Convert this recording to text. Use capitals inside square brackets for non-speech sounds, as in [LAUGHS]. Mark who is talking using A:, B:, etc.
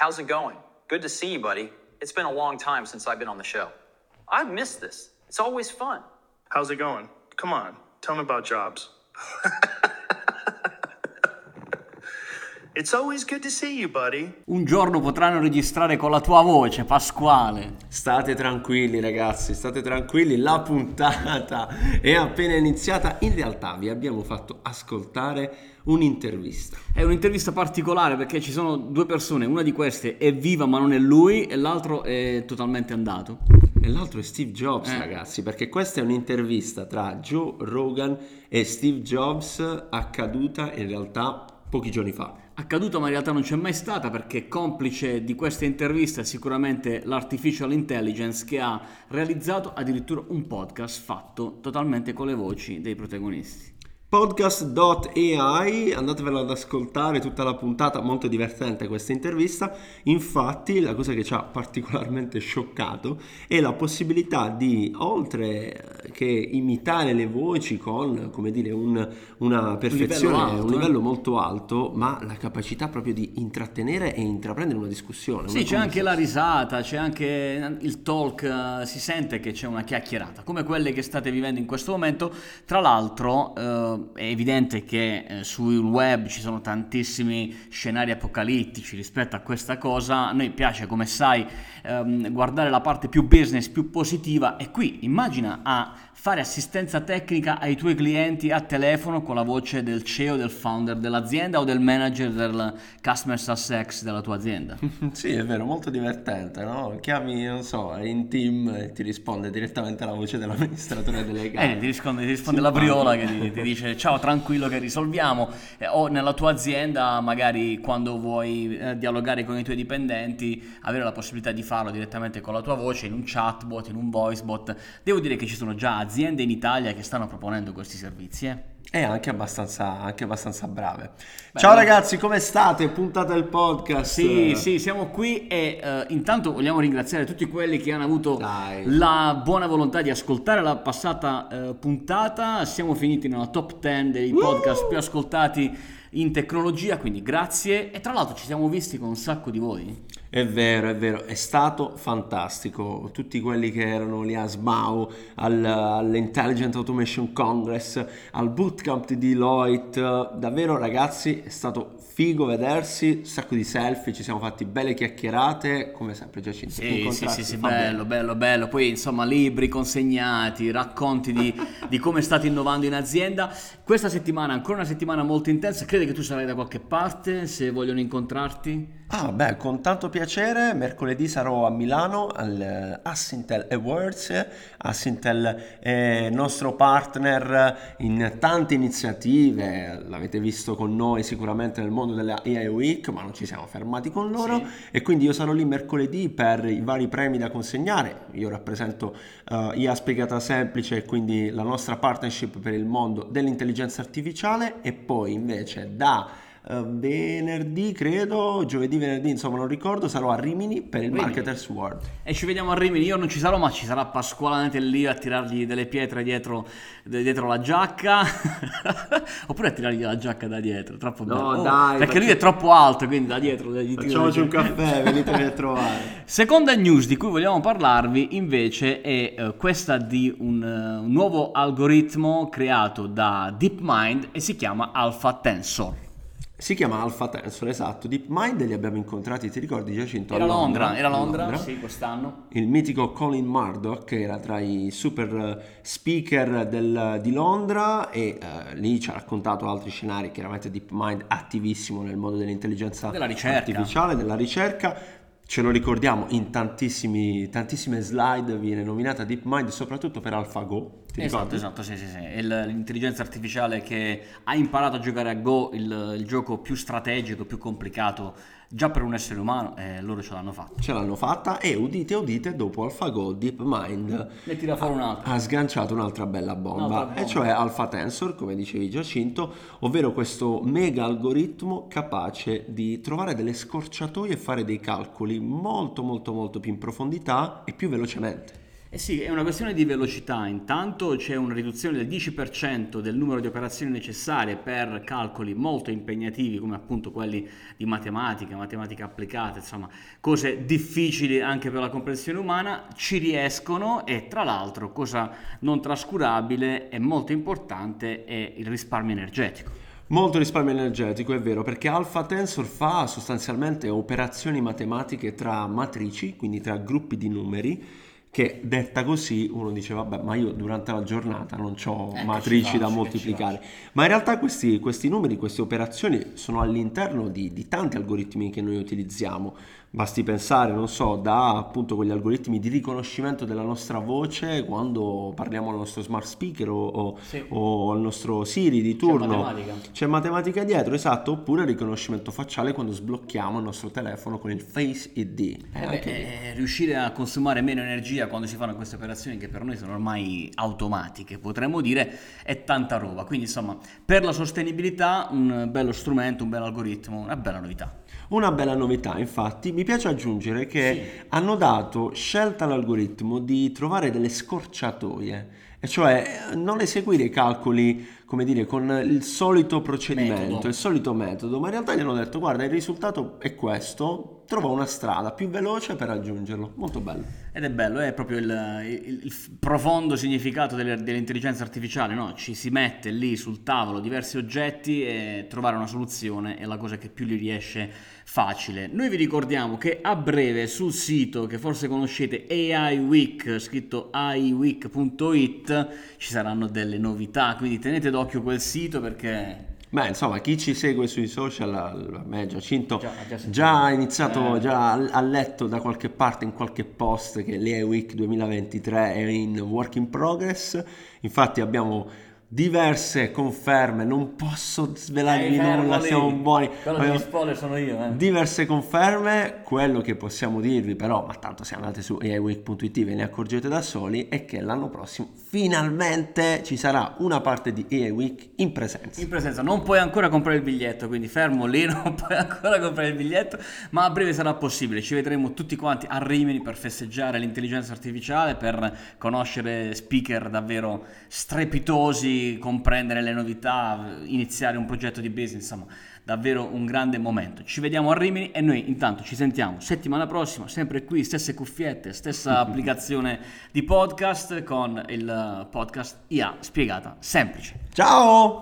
A: How's it going? Good to see you, buddy. It's been a long time since I've been on the show. I've missed this. It's always fun.
B: How's it going? Come on, tell me about jobs. [LAUGHS] it's always good to see you, buddy.
C: Un giorno potranno registrare con la tua voce, Pasquale.
D: State tranquilli ragazzi, state tranquilli, la puntata [LAUGHS] è appena iniziata. In realtà vi abbiamo fatto ascoltare un'intervista.
C: È un'intervista particolare perché ci sono due persone, una di queste è viva ma non è lui e l'altro è totalmente andato.
D: E l'altro è Steve Jobs
C: Eh.
D: ragazzi, perché questa è un'intervista tra Joe Rogan e Steve Jobs accaduta in realtà pochi giorni fa.
C: Accaduto ma in realtà non c'è mai stata perché complice di questa intervista è sicuramente l'artificial intelligence che ha realizzato addirittura un podcast fatto totalmente con le voci dei protagonisti.
D: Podcast.ai, andatevelo ad ascoltare tutta la puntata, molto divertente questa intervista. Infatti, la cosa che ci ha particolarmente scioccato è la possibilità di, oltre che imitare le voci con, come dire, un- una perfezione, un livello,
C: livello alto, eh.
D: molto alto, ma la capacità proprio di intrattenere e intraprendere una discussione.
C: Sì,
D: una
C: c'è anche la risata, c'è anche il talk, eh, si sente che c'è una chiacchierata, come quelle che state vivendo in questo momento. Tra l'altro eh, è evidente che eh, sul web ci sono tantissimi scenari apocalittici rispetto a questa cosa. A noi piace, come sai, ehm, guardare la parte più business, più positiva e qui immagina a fare assistenza tecnica ai tuoi clienti a telefono con la voce del CEO, del founder dell'azienda o del manager del customer success della tua azienda. [LAUGHS]
D: Sì, è vero, molto divertente, no? Chiami, non so, in team e ti risponde direttamente la voce dell'amministratore delegato.
C: Eh, ti risponde, ti risponde la briola che ti, ti dice ciao tranquillo che risolviamo Eh, o nella tua azienda magari quando vuoi eh, dialogare con i tuoi dipendenti avere la possibilità di farlo direttamente con la tua voce in un chatbot, in un voice bot devo dire che ci sono già aziende in Italia che stanno proponendo questi servizi eh.
D: E anche abbastanza, anche abbastanza brave. Ciao
C: allora-
D: ragazzi, come state? Puntata del podcast.
C: Sì, sì, siamo qui e eh, intanto vogliamo ringraziare tutti quelli che hanno avuto
D: Dai.
C: la buona volontà di ascoltare la passata eh, puntata. Siamo finiti nella top 10 dei podcast più ascoltati in tecnologia, quindi grazie. E tra l'altro ci siamo visti con un sacco di voi.
D: È vero, è vero, è stato fantastico. Tutti quelli che erano lì a SMAU, al- all'Intelligent Automation Congress, al bootcamp di Deloitte, davvero ragazzi è stato figo vedersi, un sacco di selfie, ci siamo fatti belle chiacchierate, come sempre Giacinto.
C: Sì, sì, sì, sì,
D: bene.
C: bello, bello, bello. Poi insomma libri consegnati, racconti di, [LAUGHS] di come state innovando in azienda. Questa settimana, ancora una settimana molto intensa. Credi che tu sarai da qualche parte se vogliono incontrarti?
D: Ah, beh, con tanto piacere, mercoledì sarò a Milano al eh, Assintel Awards. Assintel è nostro partner in tante iniziative, l'avete visto con noi sicuramente nel mondo della AI Week, ma non ci siamo fermati con loro
C: Sì.
D: e quindi io sarò lì mercoledì per i vari premi da consegnare. Io rappresento eh, IA Spiegata Semplice e quindi la nostra partnership per il mondo dell'intelligenza artificiale e poi invece da eh, venerdì, credo, giovedì, venerdì, insomma non ricordo, sarò a Rimini per il
C: Rimini.
D: Marketers World.
C: E ci vediamo a Rimini, io non ci sarò, ma ci sarà Pasquale lì a tirargli delle pietre dietro, dietro la giacca. [LAUGHS] Oppure a tirargli la giacca da dietro, troppo
D: No,
C: bello. Oh,
D: dai,
C: perché lui è troppo alto, quindi da dietro gli
D: Facciamoci un caffè, [LAUGHS] venitemi a trovare.
C: Seconda news di cui vogliamo parlarvi invece è eh, questa di un, eh, un nuovo algoritmo creato da DeepMind e si chiama Alpha Tensor.
D: Si chiama Alpha Tensor, esatto. DeepMind li abbiamo incontrati, ti ricordi Giacinto?
C: Era
D: a
C: Londra, era
D: a
C: Londra, sì, quest'anno.
D: il mitico Colin Murdoch che era tra i super eh, speaker del- di Londra e eh, lì ci ha raccontato altri scenari, chiaramente DeepMind attivissimo nel mondo dell'intelligenza
C: Della ricerca.
D: artificiale, della ricerca. Ce lo ricordiamo in tantissimi, tantissime slide, viene nominata DeepMind soprattutto per AlphaGo. Ti
C: Esatto,
D: ricordi?
C: esatto, sì, sì, sì. È l'intelligenza artificiale che ha imparato a giocare a Go, il, il gioco più strategico, più complicato già per un essere umano, e loro ce l'hanno fatto.
D: Ce l'hanno fatta e udite udite dopo AlphaGo DeepMind
C: Ne tira fuori un altro.
D: ha sganciato un'altra bella bomba,
C: Un'altra bomba.
D: e cioè Alpha Tensor, come dicevi Giacinto, ovvero questo mega algoritmo capace di trovare delle scorciatoie e fare dei calcoli molto molto molto più in profondità e più velocemente.
C: Eh sì, è una questione di velocità. Intanto c'è una riduzione del 10% del numero di operazioni necessarie per calcoli molto impegnativi come appunto quelli di matematica, matematica applicata, insomma, cose difficili anche per la comprensione umana, ci riescono e tra l'altro, cosa non trascurabile e molto importante è il risparmio energetico.
D: Molto risparmio energetico, è vero, perché Alpha Tensor fa sostanzialmente operazioni matematiche tra matrici, quindi tra gruppi di numeri, che detta così uno dice vabbè ma io durante la giornata non ho
C: Eh,
D: matrici da moltiplicare. ma in realtà questi, questi numeri queste operazioni sono all'interno di, di tanti algoritmi che noi utilizziamo. Basti pensare non so da appunto quegli algoritmi di riconoscimento della nostra voce quando parliamo al nostro smart speaker o, o-
C: Sì.
D: o al nostro Siri di turno.
C: matematica.
D: c'è matematica dietro esatto oppure il riconoscimento facciale quando sblocchiamo il nostro telefono con il Face ID Eh,
C: Eh beh, eh, riuscire a consumare meno energia quando si fanno queste operazioni che per noi sono ormai automatiche, potremmo dire, è tanta roba. Quindi insomma, per la sostenibilità un bello strumento, un bel algoritmo, una bella novità.
D: Una bella novità, infatti, mi piace aggiungere che hanno dato scelta all'algoritmo di trovare delle scorciatoie, e cioè non eseguire i calcoli, come dire, con il solito procedimento,
C: Metodo.
D: il solito metodo, ma in realtà gli hanno detto guarda, il risultato è questo, trova una strada più veloce per raggiungerlo. Molto bello.
C: Ed è bello, è proprio il, il- il profondo significato delle- dell'intelligenza artificiale, no? Ci si mette lì sul tavolo diversi oggetti e trovare una soluzione è la cosa che più gli riesce facile. Noi vi ricordiamo che a breve sul sito che forse conoscete AI Week, scritto aiweek.it, ci saranno delle novità, quindi tenete d'occhio quel sito perché
D: Beh, insomma, chi ci segue sui social, a me Giacinto,
C: Già- già
D: già ha iniziato,
C: Eh.
D: già ha ha letto da qualche parte, in qualche post, che l'EA Week 2023 è in work in progress. Infatti abbiamo diverse conferme, non posso svelarvi nulla, siamo buoni. Abbiamo
C: spoiler sono io, eh.
D: Diverse conferme, quello che possiamo dirvi però, ma tanto se andate su aiweek.it ve ne accorgete da soli, è che l'anno prossimo finalmente ci sarà una parte di AI Week in presenza.
C: In presenza non puoi ancora comprare il biglietto, quindi fermo lì, [LAUGHS] non puoi ancora comprare il biglietto, ma a breve sarà possibile. Ci vedremo tutti quanti a Rimini per festeggiare l'intelligenza artificiale, per conoscere speaker davvero strepitosi, comprendere le novità, iniziare un progetto di business, insomma, davvero un grande momento. Ci vediamo a Rimini e noi intanto ci sentiamo settimana prossima, sempre qui, stesse cuffiette, stessa [LAUGHS] applicazione di podcast con il podcast IA spiegata semplice.
D: Ciao!